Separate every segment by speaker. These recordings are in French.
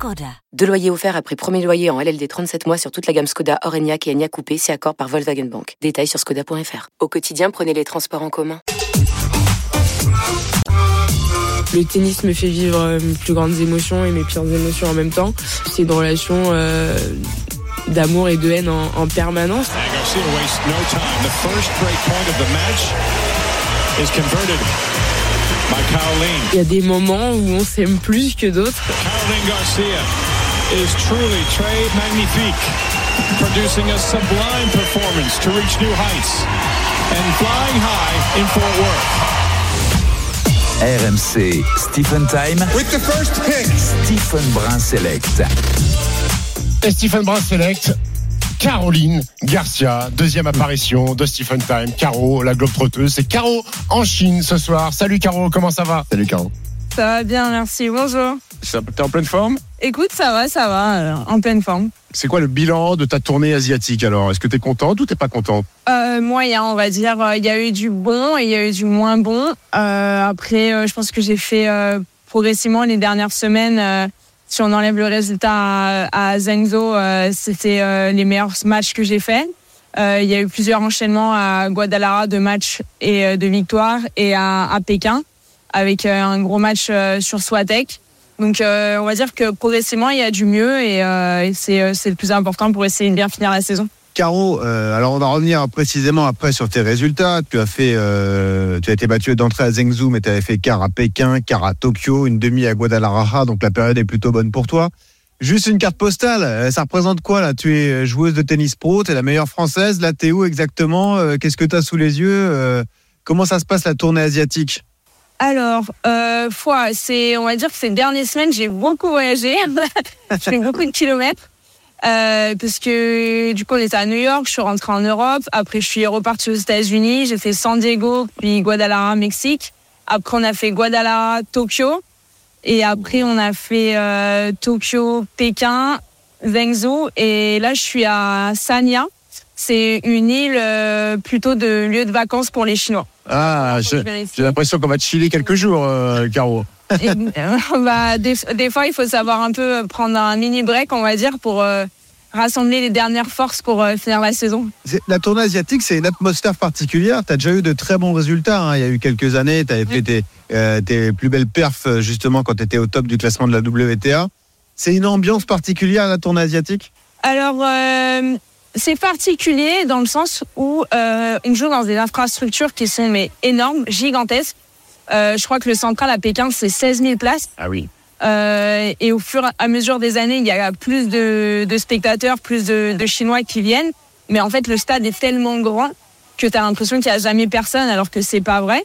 Speaker 1: Skoda. Deux loyers offerts après premier loyer en LLD 37 mois sur toute la gamme Skoda, Orenia et Enya Coupé, c'est accord par Volkswagen Bank. Détails sur skoda.fr. Au quotidien, prenez les transports en commun.
Speaker 2: Le tennis me fait vivre euh, mes plus grandes émotions et mes pires émotions en même temps. C'est une relation euh, d'amour et de haine en, en permanence. Il y a des moments où on s'aime plus que d'autres.
Speaker 3: Caroline Garcia is truly très magnifique, producing a sublime performance to reach new heights and flying high in Fort Worth.
Speaker 4: RMC Stephen Time.
Speaker 5: With the first pick.
Speaker 4: Stephen Brun Select.
Speaker 5: Et Stephen Brun Select. Caroline Garcia, deuxième apparition de Stephen Time. Caro, la globe trotteuse. C'est Caro en Chine ce soir. Salut Caro, comment ça va?
Speaker 6: Salut Caro.
Speaker 2: Ça va bien, merci. Bonjour.
Speaker 5: T'es en pleine forme?
Speaker 2: Écoute, ça va, ça va, euh, en pleine forme.
Speaker 5: C'est quoi le bilan de ta tournée asiatique alors? Est-ce que t'es contente ou t'es pas contente?
Speaker 2: Euh, moyen, on va dire. Il y a eu du bon et il y a eu du moins bon. Euh, après, euh, je pense que j'ai fait euh, progressivement les dernières semaines. Si on enlève le résultat à, à Zhengzhou, euh, c'était euh, les meilleurs matchs que j'ai faits. Euh, il y a eu plusieurs enchaînements à Guadalajara de matchs et de victoires et à, à Pékin avec un gros match sur Swatek. Donc euh, on va dire que progressivement il y a du mieux et, euh, et c'est le plus important pour essayer de bien finir la saison.
Speaker 6: Caro, euh, alors on va revenir précisément après sur tes résultats. Tu as fait, euh, tu as été battu d'entrée à Zhengzhou, mais tu avais fait quart à Pékin, quart à Tokyo, une demi à Guadalajara, donc la période est plutôt bonne pour toi. Juste une carte postale, euh, ça représente quoi là? Tu es joueuse de tennis pro, tu es la meilleure française, là t'es où exactement? Qu'est-ce que tu as sous les yeux? Comment ça se passe la tournée asiatique?
Speaker 2: Alors, euh, c'est, on va dire que ces dernières semaines, j'ai beaucoup voyagé. je fais beaucoup de kilomètres. Euh, parce que du coup, on était à New York, je suis rentrée en Europe. Après, je suis repartie aux États-Unis. J'ai fait San Diego, puis Guadalajara, Mexique. Après, on a fait Guadalajara, Tokyo. Et après, on a fait euh, Tokyo, Pékin, Zhengzhou. Et là, je suis à Sanya. C'est une île euh, plutôt de lieu de vacances pour les Chinois.
Speaker 5: Ah, j'ai l'impression qu'on va te chiller quelques jours, euh, Caro.
Speaker 2: Et, euh, bah, des, des fois, il faut savoir un peu prendre un mini break, on va dire, pour euh, rassembler les dernières forces pour euh, finir la saison.
Speaker 6: La tournée asiatique, c'est une atmosphère particulière. Tu as déjà eu de très bons résultats. hein. Il y a eu quelques années, tu avais fait tes, euh, tes plus belles perfs justement quand tu étais au top du classement de la WTA. C'est une ambiance particulière la tournée asiatique?
Speaker 2: Alors, c'est particulier dans le sens où on joue dans des infrastructures qui sont mais, énormes, gigantesques. Euh, je crois que le central à Pékin, c'est 16 000 places.
Speaker 5: Ah oui.
Speaker 2: Euh, et au fur et à mesure des années, il y a plus de, de spectateurs, plus de, de Chinois qui viennent. Mais en fait, le stade est tellement grand que tu as l'impression qu'il n'y a jamais personne, alors que c'est pas vrai.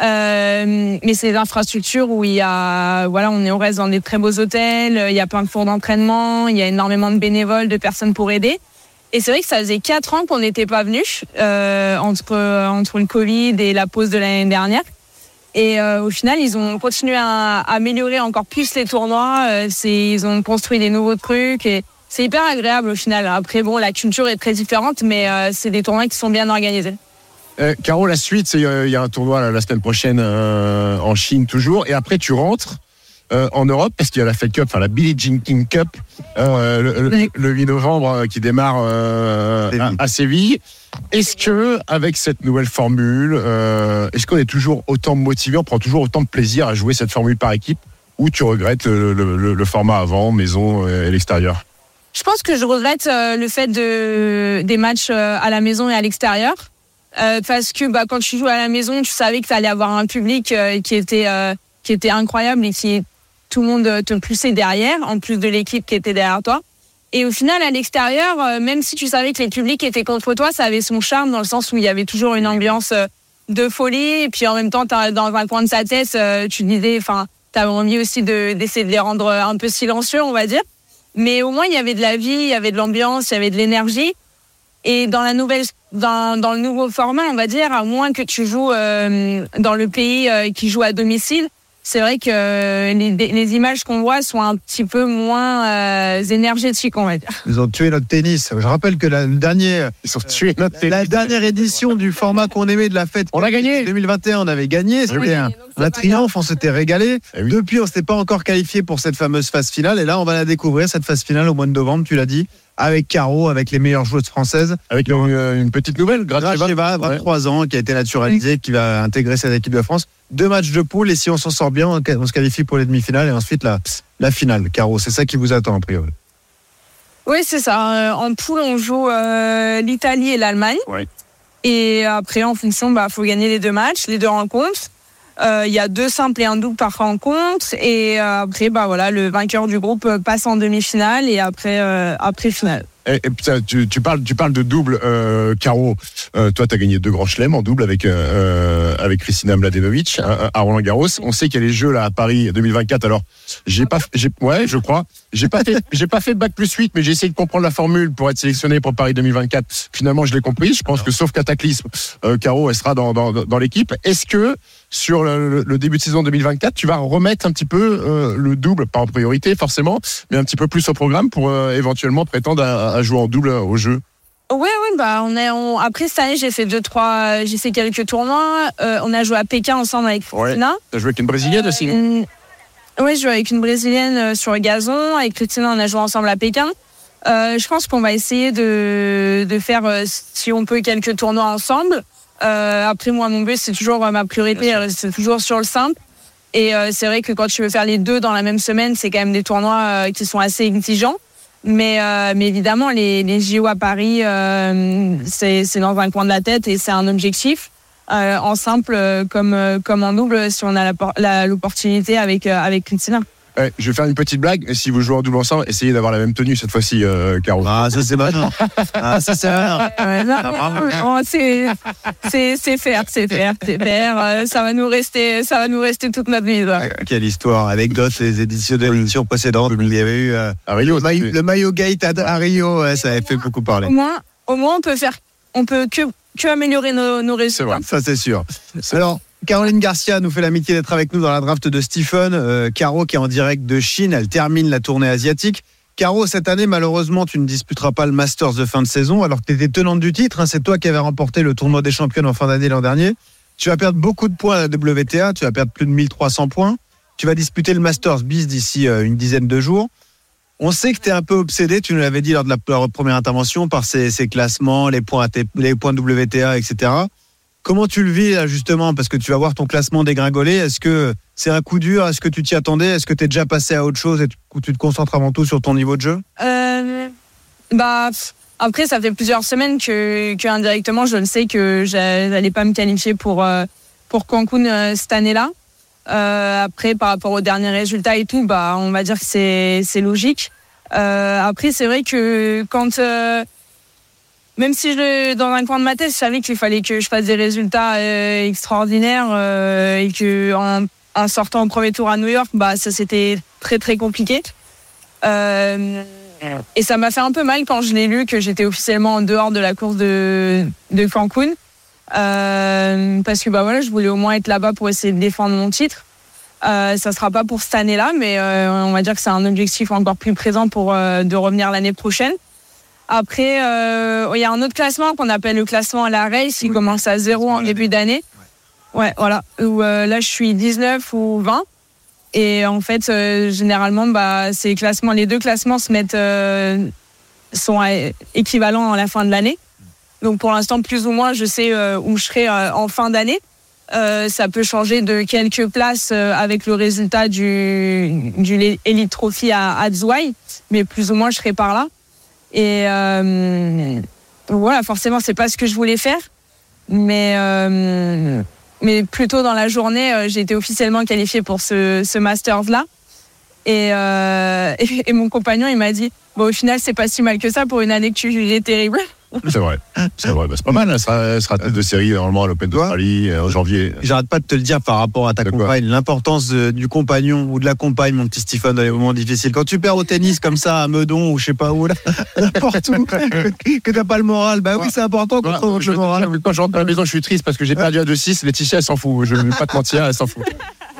Speaker 2: Euh, mais c'est des infrastructures où il y a, voilà, on est on reste dans des très beaux hôtels, il y a plein de fours d'entraînement, il y a énormément de bénévoles, de personnes pour aider. Et c'est vrai que ça faisait quatre ans qu'on n'était pas venus euh, entre entre le Covid et la pause de l'année dernière. Et euh, au final, ils ont continué à, à améliorer encore plus les tournois. Euh, c'est, ils ont construit des nouveaux trucs et c'est hyper agréable au final. Après, bon, la culture est très différente, mais euh, c'est des tournois qui sont bien organisés.
Speaker 5: Euh, Caro, la suite, euh, il y a un tournoi là, la semaine prochaine euh, en Chine toujours, et après tu rentres euh, en Europe parce qu'il y a la Fed Cup, enfin la Billie Jean King Cup, euh, le, le-
Speaker 2: Oui.
Speaker 5: le 8 novembre euh, qui démarre euh, à Séville. Est-ce que avec cette nouvelle formule, euh, est-ce qu'on est toujours autant motivé, on prend toujours autant de plaisir à jouer cette formule par équipe, ou tu regrettes le, format avant, maison et l'extérieur?
Speaker 2: Je pense que je regrette euh, le fait de, des matchs euh, à la maison et à l'extérieur. Parce que bah, quand tu joues à la maison, tu savais que tu allais avoir un public qui, était, qui était incroyable et qui tout le monde te poussait derrière, en plus de l'équipe qui était derrière toi. Et au final, à l'extérieur, euh, même si tu savais que les publics étaient contre toi, ça avait son charme dans le sens où il y avait toujours une ambiance euh, de folie. Et puis en même temps, dans un coin de sa tête, euh, tu disais, enfin, t'avais envie aussi de- d'essayer de les rendre un peu silencieux, on va dire. Mais au moins, il y avait de la vie, il y avait de l'ambiance, il y avait de l'énergie. Et dans la nouvelle, dans, le nouveau format, on va dire, à moins que tu joues dans le pays qui joue à domicile, c'est vrai que les, les images qu'on voit sont un petit peu moins euh, énergétiques, on va dire.
Speaker 6: Ils ont tué notre tennis. Je rappelle que la, le dernier,
Speaker 5: Ils sont tués notre
Speaker 6: la dernière édition du format qu'on aimait de la fête.
Speaker 5: On a gagné.
Speaker 6: 2021, on avait gagné. C'était un, un triomphe, on s'était régalé.
Speaker 5: Eh oui.
Speaker 6: Depuis, on s'était pas encore qualifié pour cette fameuse phase finale. Et là, on va la découvrir, cette phase finale, au mois de novembre, tu l'as dit, avec Caro, avec les meilleures joueuses françaises.
Speaker 5: Avec une, une petite nouvelle, Gracheva.
Speaker 6: Gracheva, 23 ans, qui a été naturalisé, qui va intégrer cette équipe de France. Deux matchs de poule, et si on s'en sort bien, on se qualifie pour les demi-finales et ensuite la, la finale. Caro, c'est ça qui vous attend, a priori.
Speaker 2: Oui, c'est ça. Euh, En poule, on joue euh, l'Italie et l'Allemagne.
Speaker 5: Ouais.
Speaker 2: Et après, en fonction, bah, faut gagner les deux matchs, les deux rencontres. Euh, Il y a deux simples et un double par rencontre. Et euh, après, bah voilà, le vainqueur du groupe euh, passe en demi-finale et après, euh, après finale.
Speaker 5: Et, et putain, tu, tu parles, tu parles de double, euh, Caro. Euh, toi, tu as gagné deux grands chelems en double avec euh, avec Christina Mladenovic hein, à Roland Garros. On sait qu'il y a les Jeux là à Paris 2024. Alors, j'ai pas, j'ai, ouais, je crois. J'ai pas fait, j'ai pas fait bac plus 8, mais j'ai essayé de comprendre la formule pour être sélectionné pour Paris 2024. Finalement, je l'ai compris. Je pense que sauf cataclysme, euh, Caro, elle sera dans dans, dans l'équipe. Est-ce que sur le, le début de saison 2024, tu vas remettre un petit peu euh, le double, pas en priorité forcément, mais un petit peu plus au programme pour euh, éventuellement prétendre à, à jouer en double au jeu.
Speaker 2: Ouais, ouais, bah on est. On... Après cette année, j'ai fait deux, trois, j'ai fait quelques tournois. Euh, on a joué à Pékin ensemble avec
Speaker 5: Ouais.
Speaker 2: Christina.
Speaker 5: T'as joué avec une brésilienne aussi.
Speaker 2: Euh, ouais, je joue avec une brésilienne euh, sur le gazon. Avec Christina, on a joué ensemble à Pékin. Euh, je pense qu'on va essayer de, de faire, euh, si on peut, quelques tournois ensemble. Euh, après, moi, mon but, c'est toujours euh, ma priorité, c'est toujours sur le simple. Et euh, c'est vrai que quand tu veux faire les deux dans la même semaine, c'est quand même des tournois euh, qui sont assez exigeants. Mais, euh, mais évidemment, les, les JO à Paris, euh, c'est c'est dans un coin de la tête et c'est un objectif. Euh, en simple comme, comme en double, si on a l'opportunité avec, avec Christina.
Speaker 5: Ouais, je vais faire une petite blague. Si vous jouez en double ensemble, essayez d'avoir la même tenue cette fois-ci, euh, Caro.
Speaker 6: Ah, ça c'est malin. Ah, ça c'est.
Speaker 2: Ouais, non, oh, c'est c'est c'est faire, c'est faire, c'est faire. Euh, ça va nous rester, ça va nous rester toute notre vie. ça.
Speaker 6: Quelle histoire, anecdote, les éditions de l'émission précédente. Il y avait eu euh,
Speaker 5: À Rio,
Speaker 6: le, maillot gate à, à Rio, ouais, ça avait fait beaucoup parler.
Speaker 2: Au moins, au moins, on peut faire, on peut que que améliorer nos, nos résultats.
Speaker 5: vrai.
Speaker 6: Ça c'est sûr. Alors, Caroline Garcia nous fait l'amitié d'être avec nous dans la draft de Stephen. Euh, Caro qui est en direct de Chine, elle termine la tournée asiatique. Caro, cette année, malheureusement, tu ne disputeras pas le Masters de fin de saison, alors que tu étais tenante du titre. hein. c'est toi qui avais remporté le tournoi des championnes en fin d'année l'an dernier. Tu vas perdre beaucoup de points à la WTA, tu vas perdre plus de 1300 points. Tu vas disputer le Masters bis d'ici euh, une dizaine de jours. On sait que tu es un peu obsédé, tu nous l'avais dit lors de la, première intervention, par ces, classements, les points WTA, etc. Comment tu le vis là, justement Parce que tu vas voir ton classement dégringoler. Est-ce que c'est un coup dur? Est-ce que tu t'y attendais? Est-ce que tu es déjà passé à autre chose et tu, tu te concentres avant tout sur ton niveau de jeu?
Speaker 2: Euh, bah après, ça fait plusieurs semaines que, indirectement, je le sais que j'a- j'allais pas me qualifier pour euh, pour Cancun euh, cette année-là. Après, par rapport aux derniers résultats et tout, bah, on va dire que c'est logique. Après, c'est vrai que quand même si dans un coin de ma tête, je savais qu'il fallait que je fasse des résultats euh, extraordinaires euh, et que en, en sortant au premier tour à New York, bah ça c'était très très compliqué. Euh, et ça m'a fait un peu mal quand je l'ai lu que j'étais officiellement en dehors de la course de, de Cancun. Parce que bah voilà, je voulais au moins être là-bas pour essayer de défendre mon titre. Ça sera pas pour cette année-là, mais on va dire que c'est un objectif encore plus présent pour de revenir l'année prochaine. Après, euh, il y a un autre classement qu'on appelle le classement à la race, qui commence à zéro en début d'année. Ouais, voilà. Où euh, là, je suis 19 ou 20. Et en fait, euh, généralement, bah, ces classements, les deux classements se mettent, euh, sont équivalents à la fin de l'année. Donc pour l'instant, plus ou moins, je sais euh, où je serai en fin d'année. Ça peut changer de quelques places avec le résultat du, du Elite Trophy à, à Zouai, mais plus ou moins, je serai par là. Et euh, voilà, forcément, c'est pas ce que je voulais faire, mais euh, mais plutôt dans la journée, euh, j'ai été officiellement qualifiée pour ce, ce Masters là. Et, euh, et, mon compagnon, il m'a dit Bon, au final, c'est pas si mal que ça pour une année que tu es terrible.
Speaker 5: C'est vrai. C'est vrai. Bah, c'est pas mal. Elle sera, elle sera tête de série normalement à l'Open d'Australie euh, en janvier.
Speaker 6: J'arrête pas de te le dire par rapport à ta compagne, l'importance du compagnon ou de la compagne, mon petit Stephen, dans les moments difficiles. Quand tu perds au tennis comme ça à Meudon ou je sais pas où, là, n'importe où, que, que t'as pas le moral, bah oui, c'est important qu'on trouve le moral.
Speaker 5: Quand je rentre à la maison, je suis triste parce que j'ai perdu à 2-6. Laetitia, elle s'en fout. Je ne vais pas te mentir, elle s'en fout.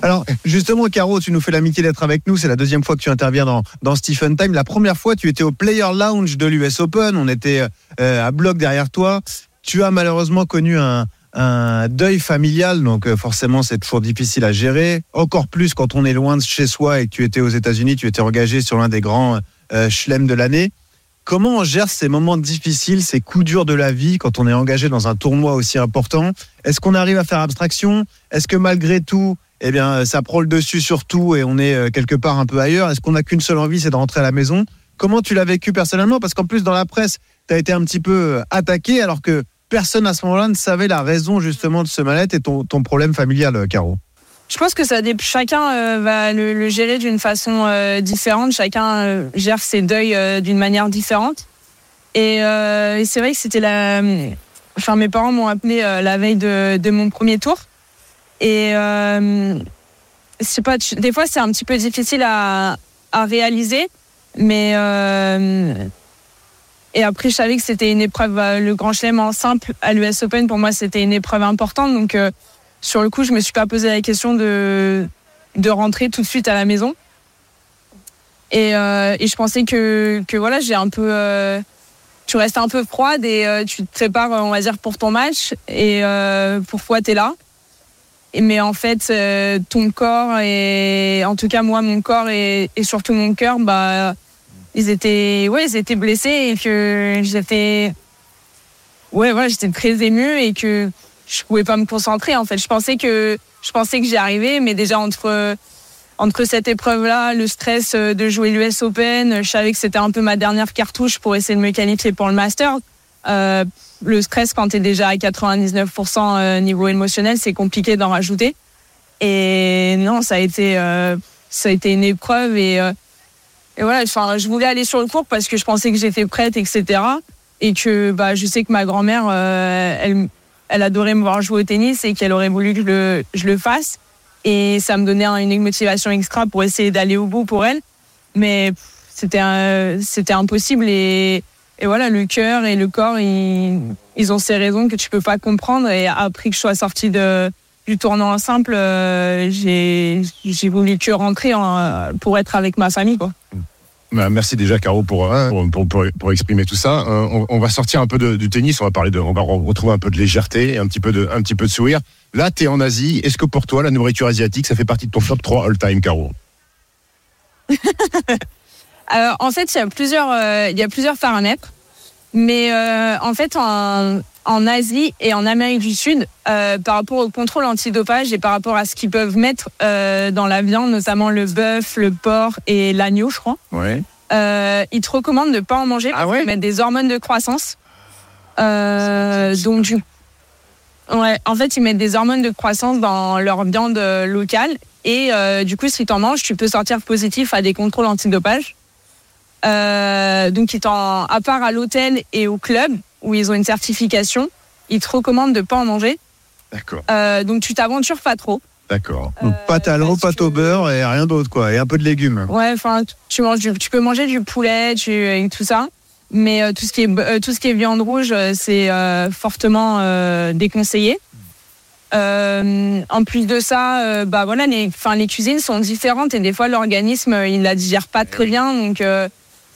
Speaker 6: Alors, justement, Caro, tu nous fais l'amitié d'être avec nous. C'est la deuxième fois que tu interviens dans, Stephen Time. La première fois, tu étais au Player Lounge de l'US Open. On était euh, à bloc derrière toi. Tu as malheureusement connu un, deuil familial, donc euh, forcément, c'est toujours difficile à gérer. Encore plus quand on est loin de chez soi et que tu étais aux États-Unis, tu étais engagé sur l'un des grands euh, de l'année. Comment on gère ces moments difficiles, ces coups durs de la vie quand on est engagé dans un tournoi aussi important? Est-ce qu'on arrive à faire abstraction? Est-ce que malgré tout, eh bien, ça prend le dessus sur tout et on est euh, quelque part un peu ailleurs? Est-ce qu'on n'a qu'une seule envie, c'est de rentrer à la maison? Comment tu l'as vécu personnellement? Parce qu'en plus, dans la presse, tu as été un petit peu euh, attaqué alors que personne à ce moment-là ne savait la raison justement de ce mal-être et ton, ton problème familial, euh, Caro.
Speaker 2: Je pense que ça chacun euh, va le, gérer d'une façon euh, différente. Chacun euh, gère ses deuils d'une manière différente. Et, c'est vrai que c'était la. Enfin, mes parents m'ont appelé la veille de, mon premier tour. Et je sais pas. des fois, c'est un petit peu difficile à, réaliser, mais. et après, je savais que c'était une épreuve, le Grand Chelem en simple à l'US Open, pour moi, c'était une épreuve importante. Donc, sur le coup, je me suis pas posé la question de, de rentrer tout de suite à la maison. Et, euh, et je pensais que, que voilà, j'ai un peu. euh, tu restes un peu froide et euh, tu te prépares, on va dire, pour ton match et pourquoi tu es là. Et, mais en fait, ton corps et en tout cas, moi, mon corps et, et surtout mon cœur, bah, ils étaient, ouais, ils étaient blessés et que j'étais. Ouais, voilà, j'étais très émue et que je pouvais pas me concentrer en fait. Je pensais que je pensais que j'y arrivais, mais déjà entre entre cette épreuve-là, le stress euh, de jouer l'US Open, je savais que c'était un peu ma dernière cartouche pour essayer de me qualifier pour le Master. Euh, le stress quand tu es déjà à 99% euh, niveau émotionnel, c'est compliqué d'en rajouter. Et non, ça a été ça a été une épreuve et et voilà, enfin, je voulais aller sur le court parce que je pensais que j'étais prête, etc. Et que bah, je sais que ma grand-mère, elle, elle adorait me voir jouer au tennis et qu'elle aurait voulu que je le, je le fasse. Et ça me donnait un- une motivation extra pour essayer d'aller au bout pour elle. Mais c'était c'était impossible. Et, voilà, le cœur et le corps, ils, ont ces raisons que tu peux pas comprendre. Et après que je sois sortie de, du tournoi en simple, euh, j'ai j'ai voulu que rentrer en- pour être avec ma famille. Quoi.
Speaker 5: Bah, merci déjà Caro pour, euh, pour, pour, exprimer tout ça. Euh, on, va sortir un peu du tennis, on va parler de, on va re- retrouver un peu de légèreté et un petit peu de, un petit peu de sourire. Là, tu es en Asie. Est-ce que pour toi, la nourriture asiatique, ça fait partie de ton top 3 all-time, Caro?
Speaker 2: Alors, en fait, il y a plusieurs, euh. Mais euh, en fait, en, en Asie et en Amérique du Sud, euh, par rapport au contrôle antidopage et par rapport à ce qu'ils peuvent mettre euh, dans la viande, notamment le bœuf, le porc et l'agneau, je crois,
Speaker 5: Ouais.
Speaker 2: euh, ils te recommandent de ne pas en manger
Speaker 5: Ah
Speaker 2: parce
Speaker 5: ouais
Speaker 2: qu'ils mettent des hormones de croissance. Donc, du... ouais, en fait, ils mettent des hormones de croissance dans leur viande locale. Et du coup, si tu en manges, tu peux sortir positif à des contrôles antidopage. Euh, donc, ils à part à l'hôtel et au club, où ils ont une certification, ils te recommandent de ne pas en manger.
Speaker 5: D'accord,
Speaker 2: Euh, donc, tu t'aventures pas trop.
Speaker 5: d'accord.
Speaker 6: Donc, pâte à l'eau, pâte au beurre et rien d'autre, quoi. Et un peu de légumes.
Speaker 2: Ouais, enfin, tu manges du, tu peux manger du poulet, tu, et tout ça, mais euh, tout ce qui est euh, tout ce qui est viande rouge, euh, c'est euh, fortement euh, déconseillé. Euh, en plus de ça, euh, bah voilà, les, enfin les cuisines sont différentes et des fois l'organisme euh, il la digère pas très bien, donc euh,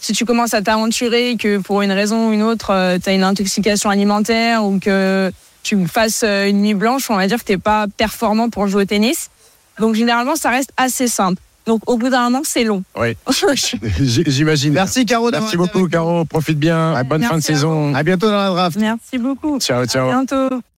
Speaker 2: si tu commences à t'aventurer que pour une raison ou une autre, tu as une intoxication alimentaire ou que tu fasses euh, une nuit blanche, on va dire que t'es pas performant pour jouer au tennis. Donc généralement, ça reste assez simple. Donc au bout d'un moment, c'est long.
Speaker 5: Oui. J'imagine.
Speaker 6: Merci, Caro.
Speaker 5: Merci beaucoup. Caro. Profite bien. Bonne fin de
Speaker 2: à
Speaker 5: saison.
Speaker 6: À bientôt dans la draft.
Speaker 2: Merci beaucoup.
Speaker 5: Ciao,
Speaker 2: À
Speaker 5: ciao.
Speaker 2: bientôt.